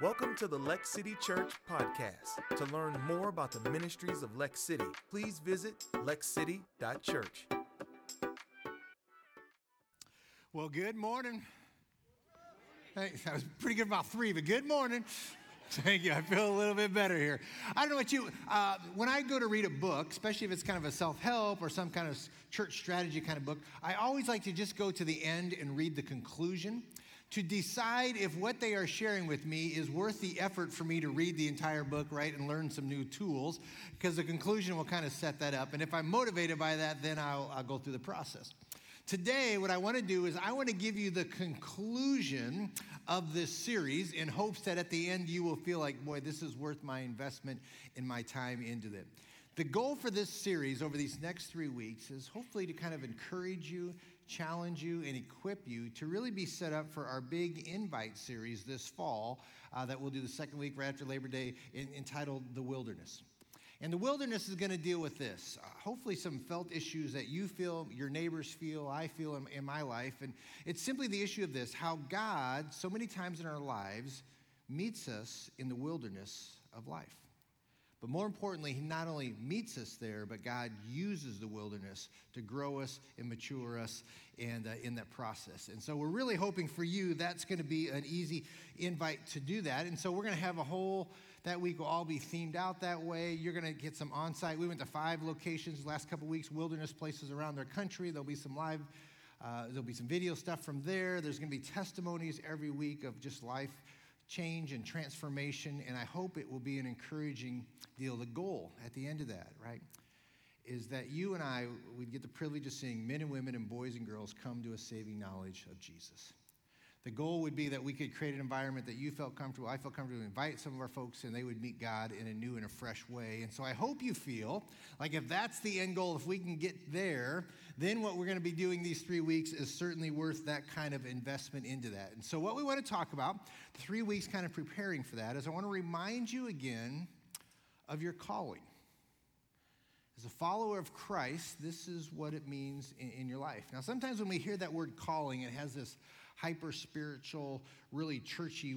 Welcome to the Lex City Church podcast. To learn more about the ministries of Lex City, please visit lexcity.church. Well, good morning. Hey, that was pretty good about three, but good morning. Thank you. I feel a little bit better here. I don't know what you, uh, when I go to read a book, especially if it's kind of a self help or some kind of church strategy kind of book, I always like to just go to the end and read the conclusion to decide if what they are sharing with me is worth the effort for me to read the entire book, right, and learn some new tools, because the conclusion will kind of set that up. And if I'm motivated by that, then I'll, I'll go through the process. Today, what I want to do is I want to give you the conclusion of this series in hopes that at the end you will feel like, boy, this is worth my investment in my time into it. The goal for this series over these next three weeks is hopefully to kind of encourage you, challenge you, and equip you to really be set up for our big invite series this fall uh, that we'll do the second week right after Labor Day in, entitled The Wilderness. And the wilderness is going to deal with this. Uh, hopefully, some felt issues that you feel, your neighbors feel, I feel in, in my life. And it's simply the issue of this how God, so many times in our lives, meets us in the wilderness of life. But more importantly, He not only meets us there, but God uses the wilderness to grow us and mature us and uh, in that process. And so we're really hoping for you that's going to be an easy invite to do that. And so we're going to have a whole that week will all be themed out that way. You're going to get some on site. We went to five locations last couple weeks, wilderness places around their country. There'll be some live, uh, there'll be some video stuff from there. There's going to be testimonies every week of just life change and transformation. And I hope it will be an encouraging deal. The goal at the end of that, right, is that you and I would get the privilege of seeing men and women and boys and girls come to a saving knowledge of Jesus. The goal would be that we could create an environment that you felt comfortable, I felt comfortable invite some of our folks and they would meet God in a new and a fresh way. And so I hope you feel like if that's the end goal, if we can get there, then what we're going to be doing these three weeks is certainly worth that kind of investment into that. And so what we want to talk about, three weeks kind of preparing for that, is I want to remind you again of your calling. As a follower of Christ, this is what it means in, in your life. Now, sometimes when we hear that word calling, it has this hyper spiritual, really churchy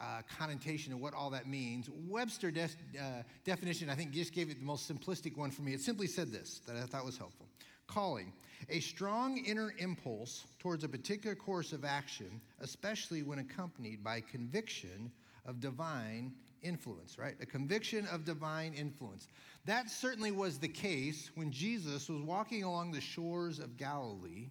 uh, connotation of what all that means. Webster de- uh, definition, I think, just gave it the most simplistic one for me. It simply said this that I thought was helpful calling, a strong inner impulse towards a particular course of action, especially when accompanied by conviction of divine influence, right? A conviction of divine influence. That certainly was the case when Jesus was walking along the shores of Galilee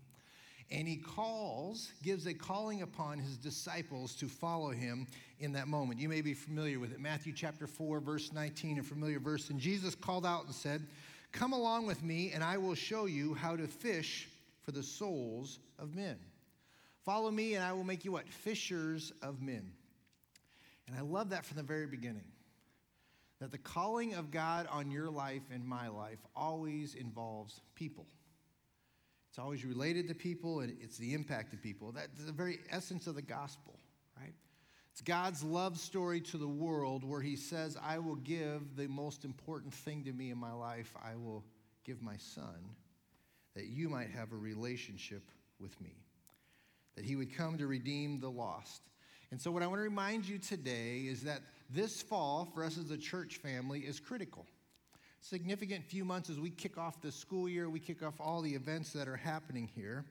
and he calls, gives a calling upon his disciples to follow him in that moment. You may be familiar with it. Matthew chapter 4, verse 19, a familiar verse. And Jesus called out and said, Come along with me, and I will show you how to fish for the souls of men. Follow me, and I will make you what? Fishers of men. And I love that from the very beginning. That the calling of God on your life and my life always involves people. It's always related to people and it's the impact of people. That's the very essence of the gospel, right? It's God's love story to the world where He says, I will give the most important thing to me in my life. I will give my son that you might have a relationship with me, that He would come to redeem the lost. And so, what I want to remind you today is that this fall, for us as a church family, is critical significant few months as we kick off the school year, we kick off all the events that are happening here,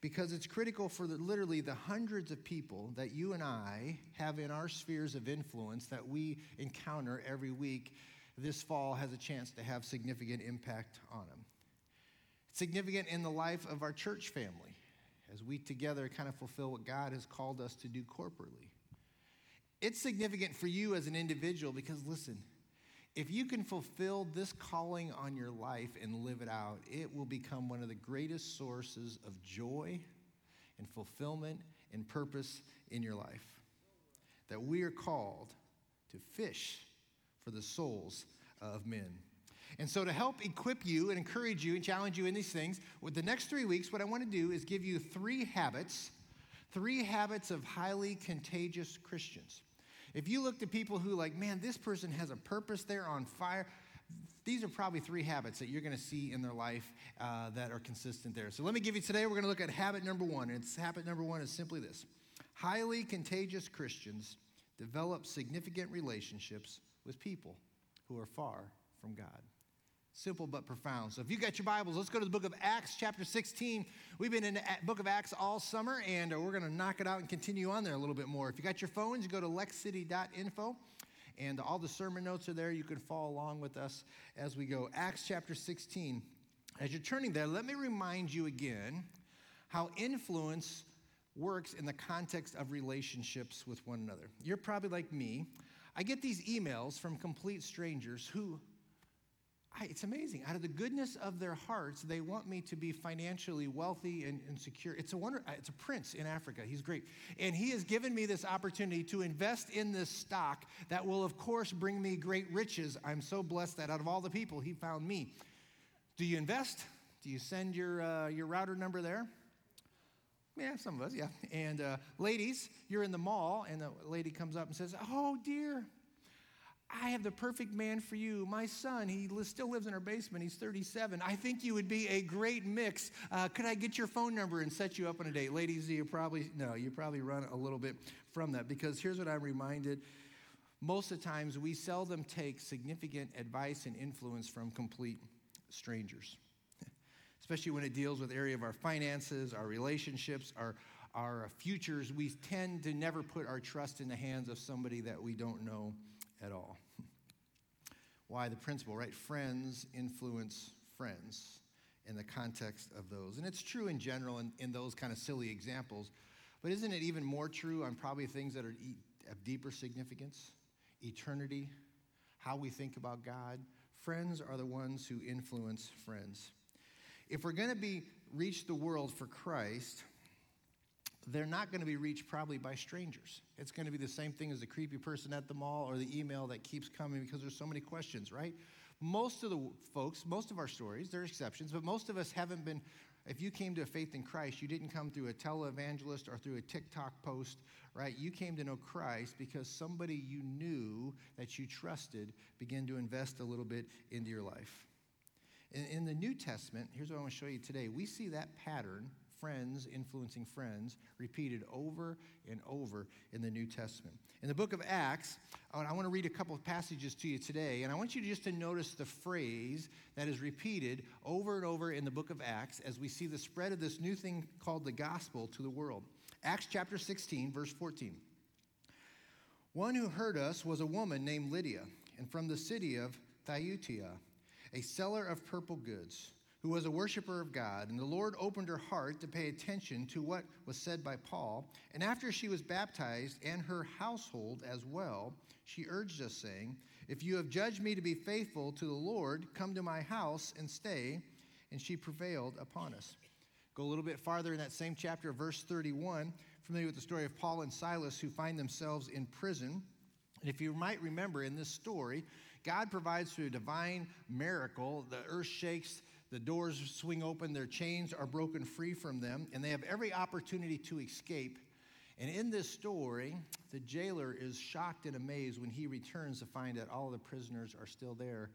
because it's critical for the, literally the hundreds of people that you and I have in our spheres of influence that we encounter every week. This fall has a chance to have significant impact on them. It's significant in the life of our church family as we together kind of fulfill what God has called us to do corporately. It's significant for you as an individual because, listen, if you can fulfill this calling on your life and live it out, it will become one of the greatest sources of joy and fulfillment and purpose in your life. That we are called to fish for the souls of men. And so, to help equip you and encourage you and challenge you in these things, with the next three weeks, what I want to do is give you three habits, three habits of highly contagious Christians. If you look at people who, like, man, this person has a purpose, they're on fire, these are probably three habits that you're going to see in their life uh, that are consistent there. So let me give you today, we're going to look at habit number one. And it's habit number one is simply this highly contagious Christians develop significant relationships with people who are far from God. Simple but profound. So if you got your Bibles, let's go to the book of Acts, chapter 16. We've been in the book of Acts all summer, and uh, we're going to knock it out and continue on there a little bit more. If you got your phones, you go to lexcity.info, and all the sermon notes are there. You can follow along with us as we go. Acts chapter 16. As you're turning there, let me remind you again how influence works in the context of relationships with one another. You're probably like me. I get these emails from complete strangers who I, it's amazing. Out of the goodness of their hearts, they want me to be financially wealthy and, and, secure. It's a wonder. Uh, it's a prince in Africa. He's great, and he has given me this opportunity to invest in this stock that will, of course, bring me great riches. I'm so blessed that out of all the people, he found me. Do you invest? Do you send your uh, your router number there? Yeah, some of us, yeah. And uh, ladies, you're in the mall, and the lady comes up and says, "Oh dear." I have the perfect man for you. My son, he still lives in our basement. He's 37. I think you would be a great mix. Uh, could I get your phone number and set you up on a date? Ladies, you probably, no, you probably run a little bit from that because here's what I'm reminded. Most of the times, we seldom take significant advice and influence from complete strangers, especially when it deals with area of our finances, our relationships, our, our futures. We tend to never put our trust in the hands of somebody that we don't know at all. Why the principle, right? Friends influence friends in the context of those. And it's true in general in, in those kind of silly examples, but isn't it even more true on probably things that are e- of deeper significance? Eternity, how we think about God. Friends are the ones who influence friends. If we're going to be reach the world for Christ, they're not going to be reached probably by strangers. It's going to be the same thing as the creepy person at the mall or the email that keeps coming because there's so many questions, right? Most of the folks, most of our stories, there are exceptions, but most of us haven't been. If you came to a faith in Christ, you didn't come through a televangelist or through a TikTok post, right? You came to know Christ because somebody you knew that you trusted began to invest a little bit into your life. In, in the New Testament, here's what I want to show you today. We see that pattern friends influencing friends repeated over and over in the New Testament. In the book of Acts, I want to read a couple of passages to you today, and I want you just to notice the phrase that is repeated over and over in the book of Acts as we see the spread of this new thing called the gospel to the world. Acts chapter 16, verse 14. One who heard us was a woman named Lydia, and from the city of Thyatira, a seller of purple goods who was a worshiper of God, and the Lord opened her heart to pay attention to what was said by Paul. And after she was baptized, and her household as well, she urged us, saying, If you have judged me to be faithful to the Lord, come to my house and stay. And she prevailed upon us. Go a little bit farther in that same chapter, verse 31, familiar with the story of Paul and Silas who find themselves in prison. And if you might remember in this story, God provides through a divine miracle, the earth shakes the doors swing open, their chains are broken free from them, and they have every opportunity to escape. And in this story, the jailer is shocked and amazed when he returns to find that all the prisoners are still there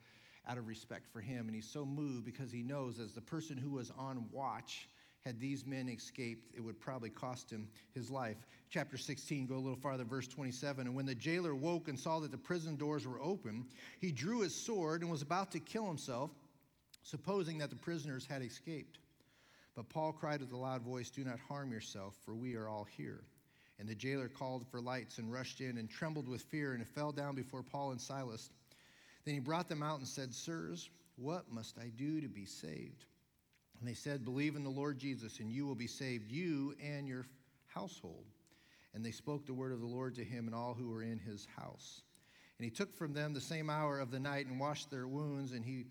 out of respect for him. And he's so moved because he knows, as the person who was on watch, had these men escaped, it would probably cost him his life. Chapter 16, go a little farther, verse 27. And when the jailer woke and saw that the prison doors were open, he drew his sword and was about to kill himself supposing that the prisoners had escaped. But Paul cried with a loud voice, Do not harm yourself, for we are all here. And the jailer called for lights and rushed in and trembled with fear and fell down before Paul and Silas. Then he brought them out and said, Sirs, what must I do to be saved? And they said, Believe in the Lord Jesus, and you will be saved, you and your household. And they spoke the word of the Lord to him and all who were in his house. And he took from them the same hour of the night and washed their wounds, and he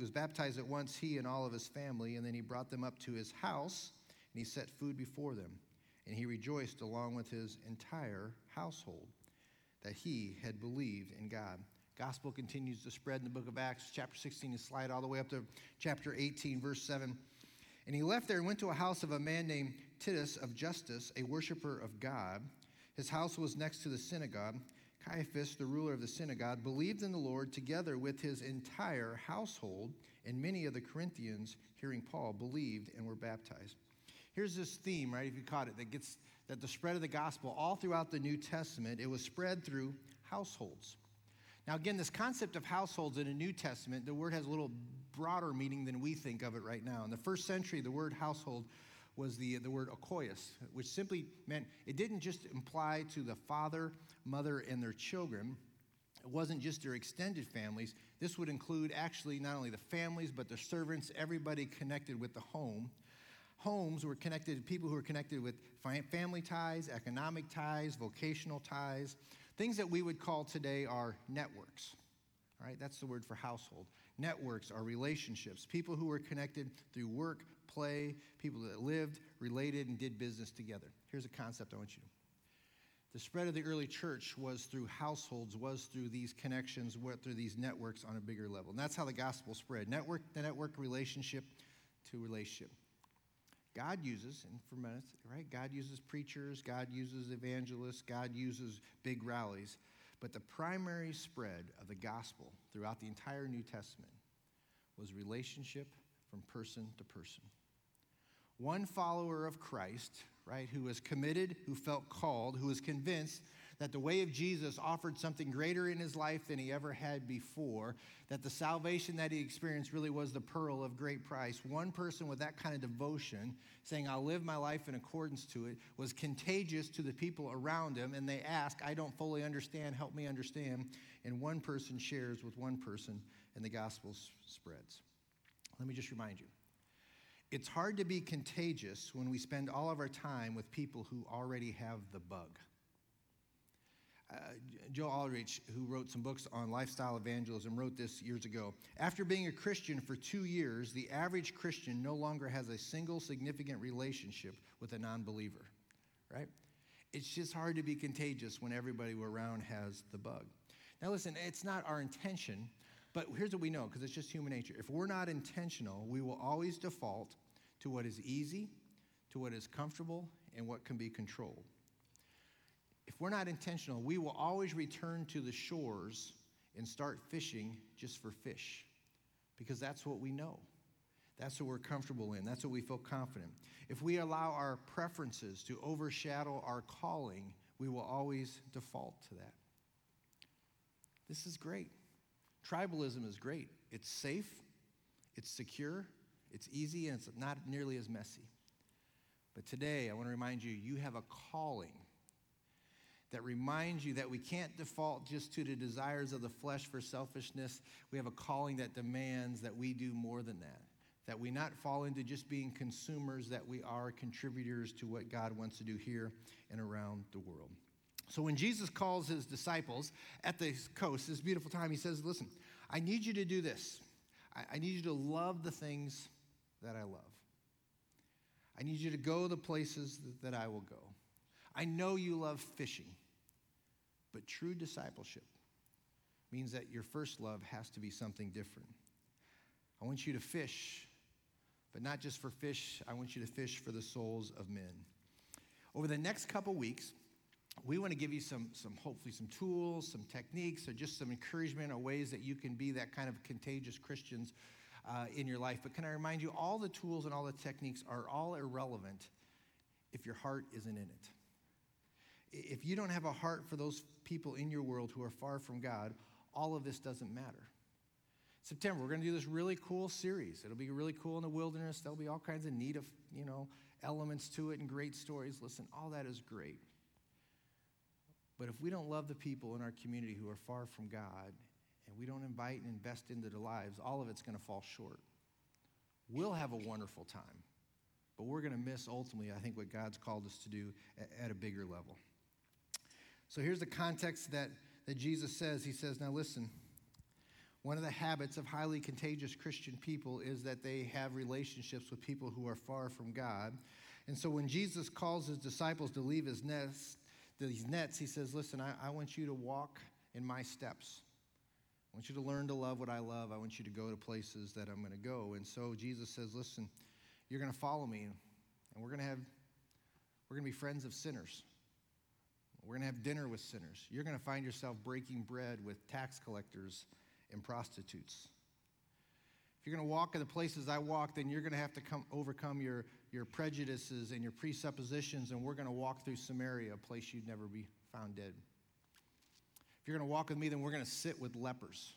was baptized at once, he and all of his family, and then he brought them up to his house, and he set food before them. And he rejoiced along with his entire household that he had believed in God. Gospel continues to spread in the book of Acts, chapter 16, and slide all the way up to chapter 18, verse 7. And he left there and went to a house of a man named Titus of Justus, a worshiper of God. His house was next to the synagogue. Caiaphas, the ruler of the synagogue, believed in the Lord together with his entire household, and many of the Corinthians, hearing Paul, believed and were baptized. Here's this theme, right? If you caught it, that gets that the spread of the gospel all throughout the New Testament, it was spread through households. Now, again, this concept of households in the New Testament, the word has a little broader meaning than we think of it right now. In the first century, the word household was the, the word oikos, which simply meant it didn't just imply to the father, mother, and their children. It wasn't just their extended families. This would include actually not only the families, but the servants, everybody connected with the home. Homes were connected to people who were connected with family ties, economic ties, vocational ties. Things that we would call today our networks. All right, that's the word for household. Networks are relationships, people who are connected through work, play, people that lived, related, and did business together. Here's a concept I want you to. The spread of the early church was through households, was through these connections, through these networks on a bigger level. And that's how the gospel spread. Network, the network relationship to relationship. God uses, and for minutes, right? God uses preachers, God uses evangelists, God uses big rallies. But the primary spread of the gospel throughout the entire New Testament was relationship from person to person. One follower of Christ, right, who was committed, who felt called, who was convinced that the way of Jesus offered something greater in his life than he ever had before, that the salvation that he experienced really was the pearl of great price. One person with that kind of devotion, saying, I'll live my life in accordance to it, was contagious to the people around him, and they ask, I don't fully understand, help me understand. And one person shares with one person, and the gospel spreads. Let me just remind you. It's hard to be contagious when we spend all of our time with people who already have the bug. Uh, Joe Aldrich, who wrote some books on lifestyle evangelism, wrote this years ago. After being a Christian for two years, the average Christian no longer has a single significant relationship with a non believer, right? It's just hard to be contagious when everybody around has the bug. Now, listen, it's not our intention, but here's what we know because it's just human nature. If we're not intentional, we will always default to what is easy, to what is comfortable, and what can be controlled if we're not intentional, we will always return to the shores and start fishing just for fish because that's what we know. That's what we're comfortable in. That's what we feel confident. If we allow our preferences to overshadow our calling, we will always default to that. This is great. Tribalism is great. It's safe, it's secure, it's easy, and it's not nearly as messy. But today, I want to remind you you have a calling that reminds you that we can't default just to the desires of the flesh for selfishness. We have a calling that demands that we do more than that. That we not fall into just being consumers, that we are contributors to what God wants to do here and around the world. So when Jesus calls his disciples at the coast, this beautiful time, he says, Listen, I need you to do this. I, I need you to love the things that I love. I need you to go the places that I will go. I know you love fishing. But true discipleship means that your first love has to be something different. I want you to fish, but not just for fish, I want you to fish for the souls of men. Over the next couple weeks, we want to give you some, some hopefully some tools, some techniques, or just some encouragement or ways that you can be that kind of contagious Christians uh, in your life. But can I remind you, all the tools and all the techniques are all irrelevant if your heart isn't in it if you don't have a heart for those people in your world who are far from God, all of this doesn't matter. September, we're going to do this really cool series. It'll be really cool in the wilderness. There'll be all kinds of neat, you know, elements to it and great stories. Listen, all that is great. But if we don't love the people in our community who are far from God, and we don't invite and invest into their lives, all of it's going to fall short. We'll have a wonderful time, but we're going to miss ultimately, I think, what God's called us to do at, a bigger level. So here's the context that, that Jesus says. He says, Now listen, one of the habits of highly contagious Christian people is that they have relationships with people who are far from God. And so when Jesus calls his disciples to leave his nest, these nets, he says, Listen, I, I want you to walk in my steps. I want you to learn to love what I love. I want you to go to places that I'm going to go. And so Jesus says, Listen, you're going to follow me, and we're going to have, we're going to be friends of sinners. We're going to have dinner with sinners. You're going to find yourself breaking bread with tax collectors and prostitutes. If you're going to walk in the places I walk, then you're going to have to come, overcome your, your prejudices and your presuppositions, and we're going to walk through Samaria, a place you'd never be found dead. If you're going to walk with me, then we're going to sit with lepers.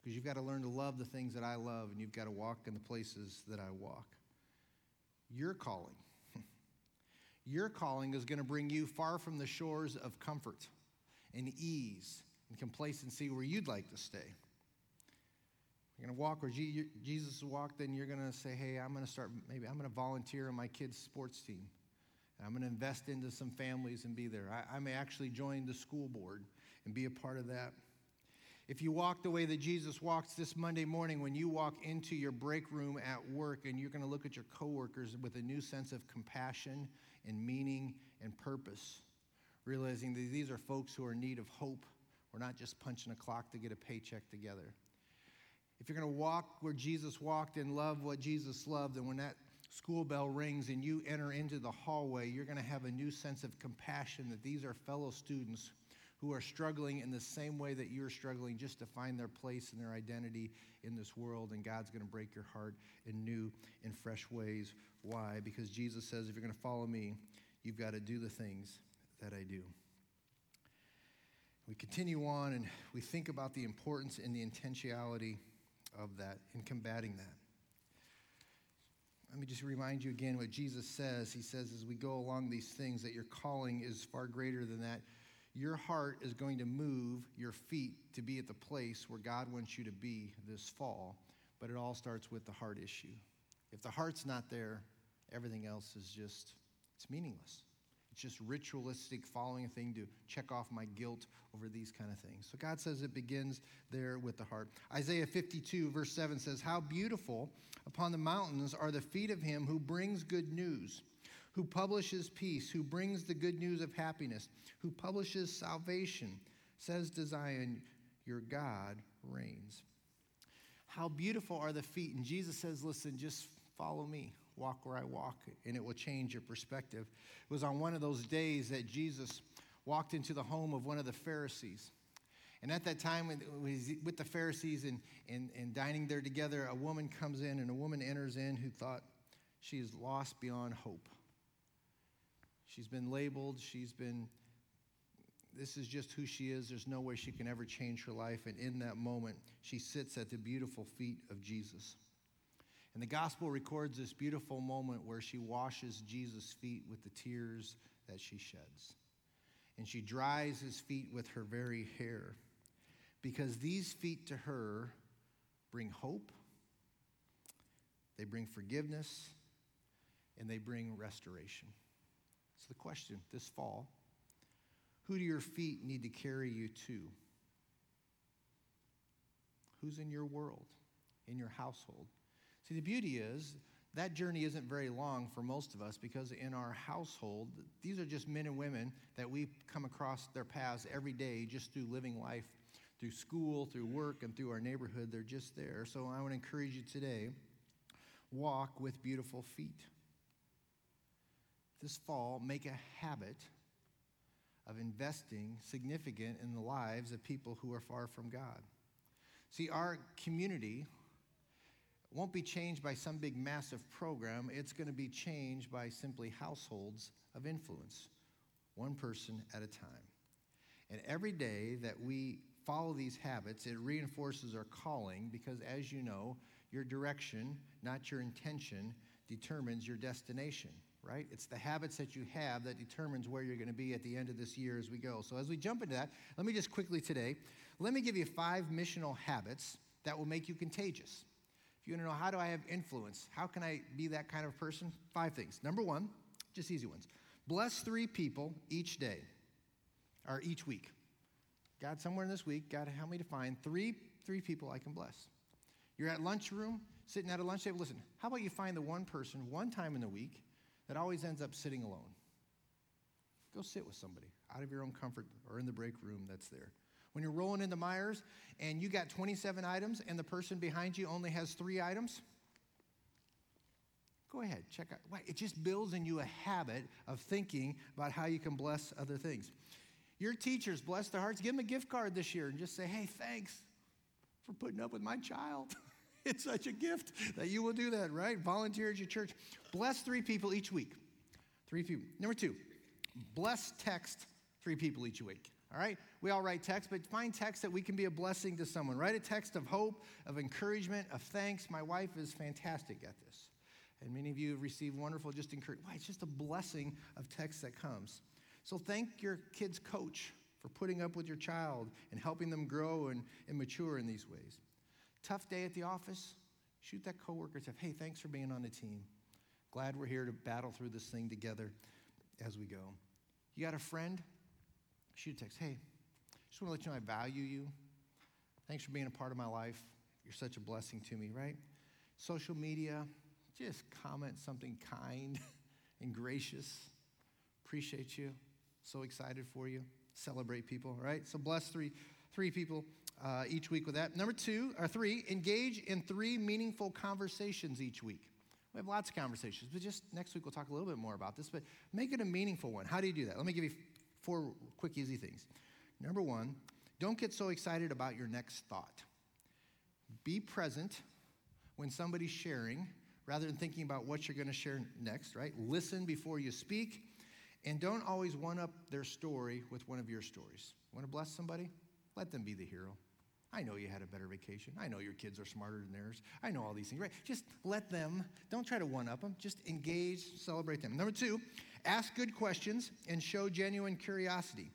Because you've got to learn to love the things that I love, and you've got to walk in the places that I walk. Your calling. Your calling is going to bring you far from the shores of comfort and ease and complacency where you'd like to stay. You're going to walk where Jesus walked, then you're going to say, hey, I'm going to start, maybe I'm going to volunteer on my kids' sports team. And I'm going to invest into some families and be there. I, I may actually join the school board and be a part of that. If you walk the way that Jesus walks this Monday morning, when you walk into your break room at work and you're going to look at your coworkers with a new sense of compassion and meaning and purpose, realizing that these are folks who are in need of hope. We're not just punching a clock to get a paycheck together. If you're going to walk where Jesus walked and love what Jesus loved, and when that school bell rings and you enter into the hallway, you're going to have a new sense of compassion that these are fellow students who are struggling in the same way that you're struggling just to find their place and their identity in this world. And God's going to break your heart in new and fresh ways. Why? Because Jesus says, if you're going to follow me, you've got to do the things that I do. We continue on and we think about the importance and the intentionality of that in combating that. Let me just remind you again what Jesus says. He says, as we go along these things, that your calling is far greater than that your heart is going to move your feet to be at the place where God wants you to be this fall. But it all starts with the heart issue. If the heart's not there, everything else is just, it's meaningless. It's just ritualistic following a thing to check off my guilt over these kind of things. So God says it begins there with the heart. Isaiah 52, verse 7 says, How beautiful upon the mountains are the feet of him who brings good news who publishes peace, who brings the good news of happiness, who publishes salvation, says to Zion, Your God reigns. How beautiful are the feet. And Jesus says, Listen, just follow me. Walk where I walk, and it will change your perspective. It was on one of those days that Jesus walked into the home of one of the Pharisees. And at that time, when he's with the Pharisees and, and, and dining there together, a woman comes in, and a woman enters in who thought she is lost beyond hope. She's been labeled. She's been, this is just who she is. There's no way she can ever change her life. And in that moment, she sits at the beautiful feet of Jesus. And the gospel records this beautiful moment where she washes Jesus' feet with the tears that she sheds. And she dries his feet with her very hair. Because these feet to her bring hope, they bring forgiveness, and they bring restoration. So, the question this fall who do your feet need to carry you to? Who's in your world, in your household? See, the beauty is that journey isn't very long for most of us because in our household, these are just men and women that we come across their paths every day just through living life, through school, through work, and through our neighborhood. They're just there. So I want to encourage you today walk with beautiful feet this fall make a habit of investing significant in the lives of people who are far from God. See, our community won't be changed by some big massive program. It's going to be changed by simply households of influence, one person at a time. And every day that we follow these habits, it reinforces our calling because, as you know, your direction, not your intention, determines your destination right? It's the habits that you have that determines where you're going to be at the end of this year as we go. So, as we jump into that, let me just quickly today, let me give you five missional habits that will make you contagious. If you want to know how do I have influence, how can I be that kind of person? Five things. Number one, just easy ones. Bless three people each day or each week. God, somewhere in this week, God, help me to find three, three people I can bless. You're at lunchroom, sitting at a lunch table. Listen, how about you find the one person one time in the week that always ends up sitting alone. Go sit with somebody out of your own comfort or in the break room that's there. When you're rolling into Meijers and you got 27 items and the person behind you only has three items, go ahead, check out. It just builds in you a habit of thinking about how you can bless other things. Your teachers, bless their hearts, give them a gift card this year and just say, hey, thanks for putting up with my child. It's such a gift that you will do that, right? Volunteer at your church. Bless three people each week. Three people. Number two, bless text three people each week. All right? We all write text, but find text that we can be a blessing to someone. Write a text of hope, of encouragement, of thanks. My wife is fantastic at this. And many of you have received wonderful, just encouragement. Why? It's just a blessing of text that comes. So thank your kid's coach for putting up with your child and helping them grow and, and mature in these ways. Tough day at the office, shoot that coworker and say, hey, thanks for being on the team. Glad we're here to battle through this thing together as we go. You got a friend? Shoot a text, hey, just want to let you know I value you. Thanks for being a part of my life. You're such a blessing to me, right? Social media, just comment something kind and gracious. Appreciate you. So excited for you celebrate people, right? So bless three, three people uh, each week with that. Number two, or three, engage in three meaningful conversations each week. We have lots of conversations, but just next week we'll talk a little bit more about this, but make it a meaningful one. How do you do that? Let me give you four quick, easy things. Number one, don't get so excited about your next thought. Be present when somebody's sharing rather than thinking about what you're going to share next, right? Listen before you speak and don't always one up their story with one of your stories. Want to bless somebody? Let them be the hero. I know you had a better vacation. I know your kids are smarter than theirs. I know all these things, right? Just let them, don't try to one up them. Just engage, celebrate them. Number two, ask good questions and show genuine curiosity.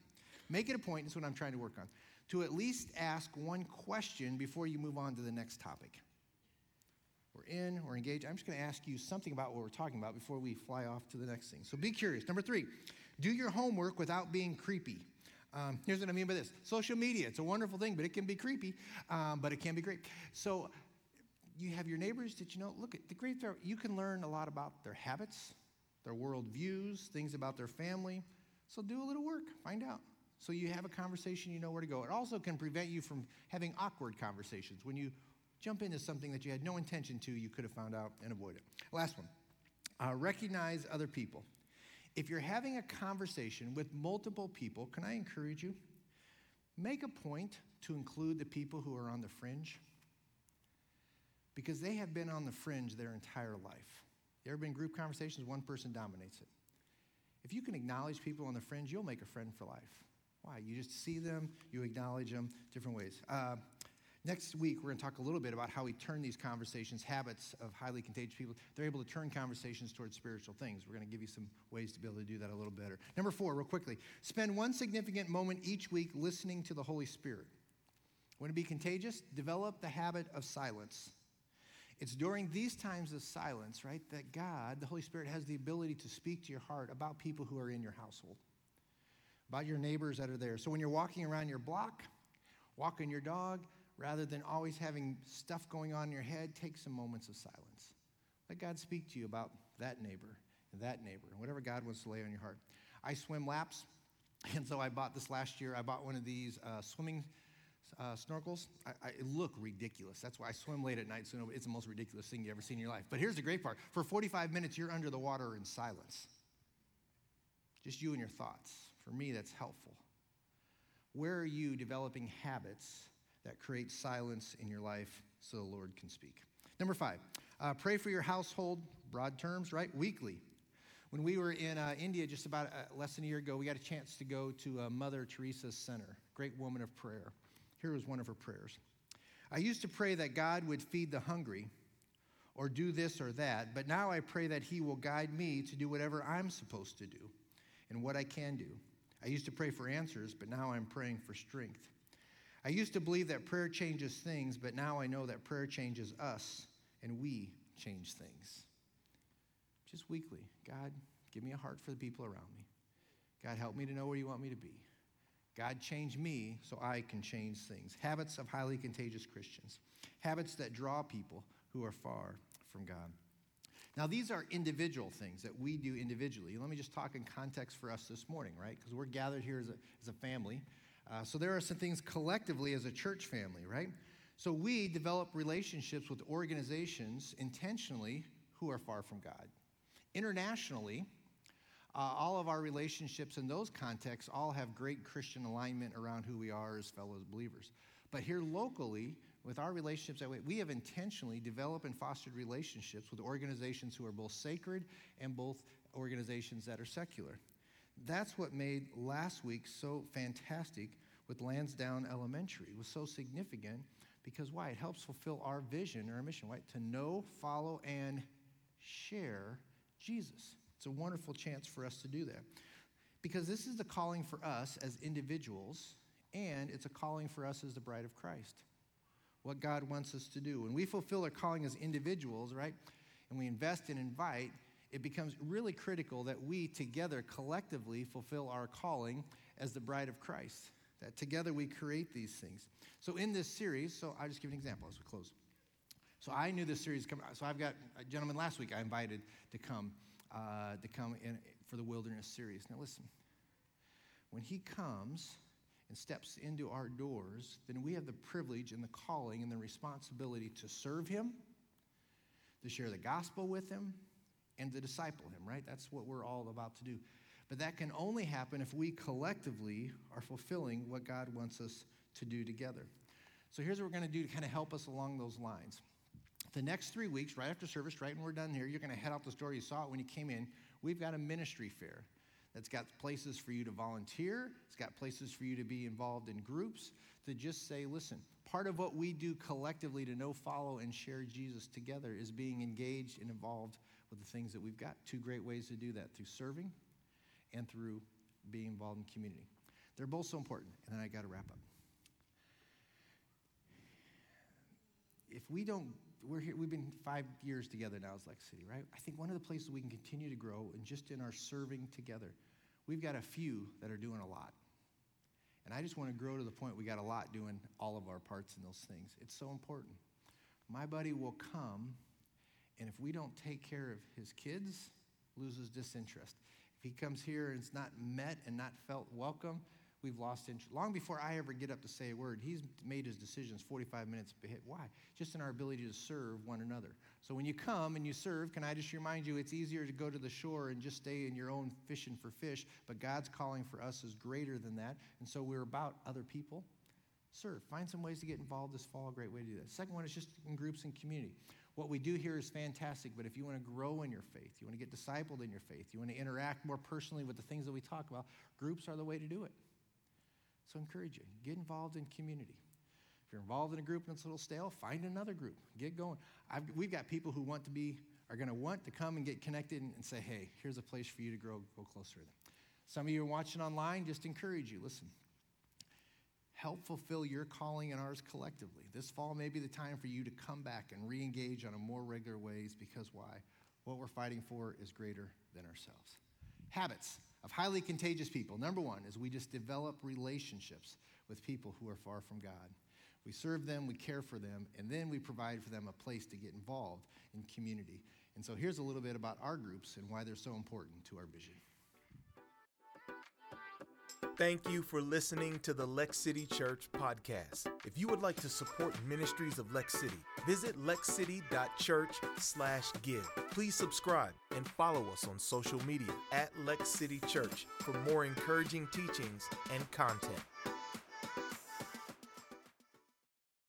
Make it a point, this is what I'm trying to work on, to at least ask one question before you move on to the next topic. We're in, we're engaged. I'm just going to ask you something about what we're talking about before we fly off to the next thing. So be curious. Number three, do your homework without being creepy. Um, here's what I mean by this social media, it's a wonderful thing, but it can be creepy, um, but it can be great. So you have your neighbors that you know, look at the great, you can learn a lot about their habits, their worldviews, things about their family. So do a little work, find out. So you have a conversation, you know where to go. It also can prevent you from having awkward conversations when you jump into something that you had no intention to, you could have found out and avoided. Last one uh, recognize other people. If you're having a conversation with multiple people, can I encourage you? Make a point to include the people who are on the fringe because they have been on the fringe their entire life. There have been group conversations, one person dominates it. If you can acknowledge people on the fringe, you'll make a friend for life. Why? You just see them, you acknowledge them different ways. Uh, Next week, we're going to talk a little bit about how we turn these conversations, habits of highly contagious people, they're able to turn conversations towards spiritual things. We're going to give you some ways to be able to do that a little better. Number four, real quickly, spend one significant moment each week listening to the Holy Spirit. Want to be contagious? Develop the habit of silence. It's during these times of silence, right, that God, the Holy Spirit, has the ability to speak to your heart about people who are in your household, about your neighbors that are there. So when you're walking around your block, walking your dog, rather than always having stuff going on in your head, take some moments of silence. Let God speak to you about that neighbor and that neighbor and whatever God wants to lay on your heart. I swim laps, and so I bought this last year. I bought one of these uh, swimming uh, snorkels. I, I, look ridiculous. That's why I swim late at night, so it's the most ridiculous thing you ever seen in your life. But here's the great part for 45 minutes, you're under the water in silence. Just you and your thoughts. For me, that's helpful. Where are you developing habits that creates silence in your life so the Lord can speak. Number five, uh, pray for your household, broad terms, right? Weekly. When we were in uh, India just about uh, less than a year ago, we got a chance to go to uh, Mother Teresa's center, great woman of prayer. Here was one of her prayers. I used to pray that God would feed the hungry or do this or that, but now I pray that He will guide me to do whatever I'm supposed to do and what I can do. I used to pray for answers, but now I'm praying for strength. I used to believe that prayer changes things, but now I know that prayer changes us and we change things. Just weekly, God, give me a heart for the people around me. God, help me to know where you want me to be. God, change me so I can change things. Habits of highly contagious Christians, habits that draw people who are far from God. Now, these are individual things that we do individually. Let me just talk in context for us this morning, right? Because we're gathered here as a, as a family. Uh, so there are some things collectively as a church family, right? So we develop relationships with organizations intentionally who are far from God. Internationally, uh, all of our relationships in those contexts all have great Christian alignment around who we are as fellow believers. But here locally, with our relationships we have intentionally developed and fostered relationships with organizations who are both sacred and both organizations that are secular. That's what made last week so fantastic with Lansdowne Elementary. It was so significant because why? It helps fulfill our vision or our mission, right? To know, follow, and share Jesus. It's a wonderful chance for us to do that. Because this is the calling for us as individuals, and it's a calling for us as the bride of Christ. What God wants us to do. When we fulfill our calling as individuals, right, and we invest and invite, it becomes really critical that we together collectively fulfill our calling as the bride of Christ. That together we create these things. So in this series, so I'll just give an example as we close. So I knew this series coming. So I've got a gentleman last week I invited to come uh, to come in for the wilderness series. Now listen, when he comes and steps into our doors, then we have the privilege and the calling and the responsibility to serve him, to share the gospel with him, and to disciple him. Right? That's what we're all about to do. But that can only happen if we collectively are fulfilling what God wants us to do together. So here's what we're going to do to kind of help us along those lines. The next three weeks, right after service, right when we're done here, you're going to head out the door. You saw it when you came in. We've got a ministry fair that's got places for you to volunteer, it's got places for you to be involved in groups, to just say, listen, part of what we do collectively to know, follow, and share Jesus together is being engaged and involved with the things that we've got. Two great ways to do that through serving and through being involved in community. They're both so important. And then I got to wrap up. If we don't we're here, we've been five years together now as Lex City, right? I think one of the places we can continue to grow and just in our serving together, we've got a few that are doing a lot. And I just want to grow to the point we got a lot doing all of our parts in those things. It's so important. My buddy will come, and if we don't take care of his kids, loses disinterest. If he comes here and it's not met and not felt welcome, we've lost interest. Long before I ever get up to say a word, he's made his decisions 45 minutes. Why? Just in our ability to serve one another. So when you come and you serve, can I just remind you, it's easier to go to the shore and just stay in your own fishing for fish, but God's calling for us is greater than that. And so we're about other people. Serve. Find some ways to get involved this fall. A great way to do that. Second one is just in groups and community. What we do here is fantastic, but if you want to grow in your faith, you want to get discipled in your faith, you want to interact more personally with the things that we talk about, groups are the way to do it. So I encourage you, get involved in community. If you're involved in a group and it's a little stale, find another group. Get going. I've, we've got people who want to be, are going to want to come and get connected and, and, say, hey, here's a place for you to grow, go closer to them. Some of you are watching online, just encourage you. Listen, help fulfill your calling and ours collectively. This fall may be the time for you to come back and re engage on a more regular ways because why? What we're fighting for is greater than ourselves. Habits of highly contagious people. Number one is we just develop relationships with people who are far from God. We serve them, we care for them, and then we provide for them a place to get involved in community. And so here's a little bit about our groups and why they're so important to our vision. Thank you for listening to the Lex City Church podcast. If you would like to support ministries of Lex City, visit lexcity.church/give. Please subscribe and follow us on social media at Lex City Church for more encouraging teachings and content.